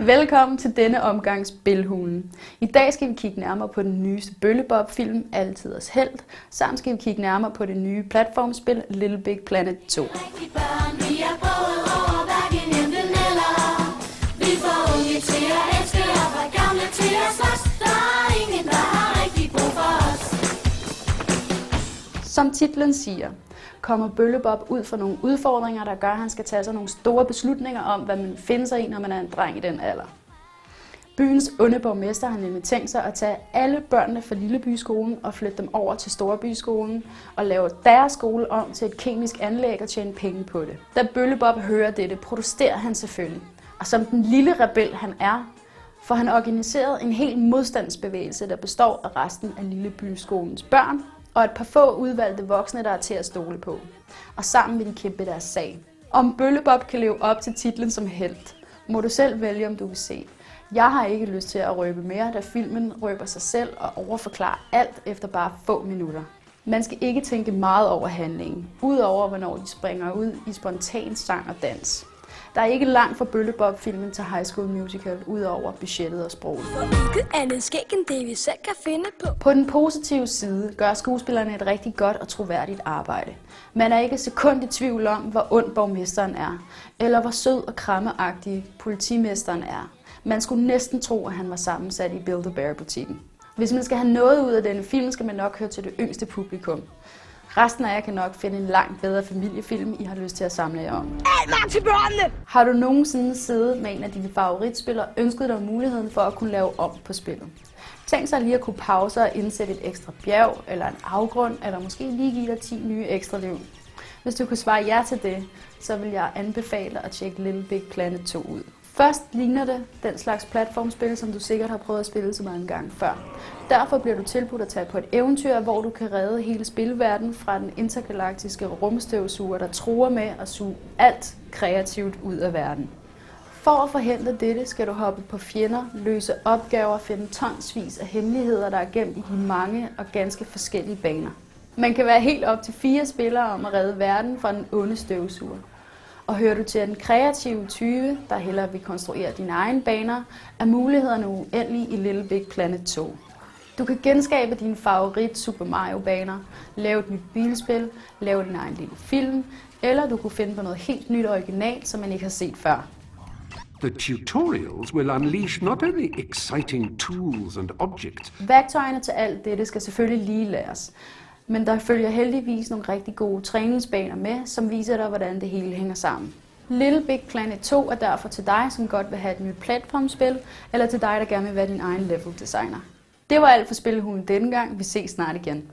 Velkommen til denne omgangs Spilhulen. I dag skal vi kigge nærmere på den nyeste Bøllebob-film, Altiders Held, samt skal vi kigge nærmere på det nye platformspil Little Big Planet 2. Som titlen siger, kommer Bøllebob ud for nogle udfordringer, der gør, at han skal tage sig nogle store beslutninger om, hvad man finder sig i, når man er en dreng i den alder. Byens onde borgmester har nemlig tænkt sig at tage alle børnene fra Lillebyskolen og flytte dem over til Storbyskolen og lave deres skole om til et kemisk anlæg og tjene penge på det. Da Bøllebob hører dette, protesterer han selvfølgelig. Og som den lille rebel han er, får han organiseret en hel modstandsbevægelse, der består af resten af Lillebyskolens børn og et par få udvalgte voksne, der er til at stole på. Og sammen vil de kæmpe deres sag. Om Bøllebop kan leve op til titlen som helt, må du selv vælge, om du vil se. Jeg har ikke lyst til at røbe mere, da filmen røber sig selv og overforklarer alt efter bare få minutter. Man skal ikke tænke meget over handlingen, udover hvornår de springer ud i spontan sang og dans. Der er ikke langt fra Bøllebob-filmen til High School Musical, udover budgettet og sproget. Ikke andet skæg end det, vi selv kan finde på. På den positive side gør skuespillerne et rigtig godt og troværdigt arbejde. Man er ikke sekund i tvivl om, hvor ond borgmesteren er, eller hvor sød og krammeagtig politimesteren er. Man skulle næsten tro, at han var sammensat i Build-A-Bear-butikken. Hvis man skal have noget ud af denne film, skal man nok høre til det yngste publikum. Resten af jer kan nok finde en langt bedre familiefilm, I har lyst til at samle jer om. Alt til børnene! Har du nogensinde siddet med en af dine favoritspil og ønsket dig muligheden for at kunne lave om på spillet? Tænk sig lige at kunne pause og indsætte et ekstra bjerg eller en afgrund, eller måske lige give dig 10 nye ekstra liv. Hvis du kunne svare ja til det, så vil jeg anbefale at tjekke Little Big Planet 2 ud. Først ligner det den slags platformspil, som du sikkert har prøvet at spille så mange gange før. Derfor bliver du tilbudt at tage på et eventyr, hvor du kan redde hele spilverdenen fra den intergalaktiske rumstøvsuger, der truer med at suge alt kreativt ud af verden. For at forhindre dette skal du hoppe på fjender, løse opgaver og finde tonsvis af hemmeligheder, der er gemt i de mange og ganske forskellige baner. Man kan være helt op til fire spillere om at redde verden fra den onde støvsuger. Og hører du til den kreative type, der hellere vil konstruere dine egne baner, er mulighederne uendelige i Little Big Planet 2. Du kan genskabe dine favorit Super Mario-baner, lave et nyt bilspil, lave din egen lille film, eller du kunne finde på noget helt nyt og originalt, som man ikke har set før. The tutorials will unleash not only exciting tools and objects, Værktøjerne til alt dette skal selvfølgelig lige læres, men der følger heldigvis nogle rigtig gode træningsbaner med, som viser dig, hvordan det hele hænger sammen. Little Big Planet 2 er derfor til dig, som godt vil have et nyt platformspil, eller til dig, der gerne vil være din egen level designer. Det var alt for Spillehulen denne gang. Vi ses snart igen.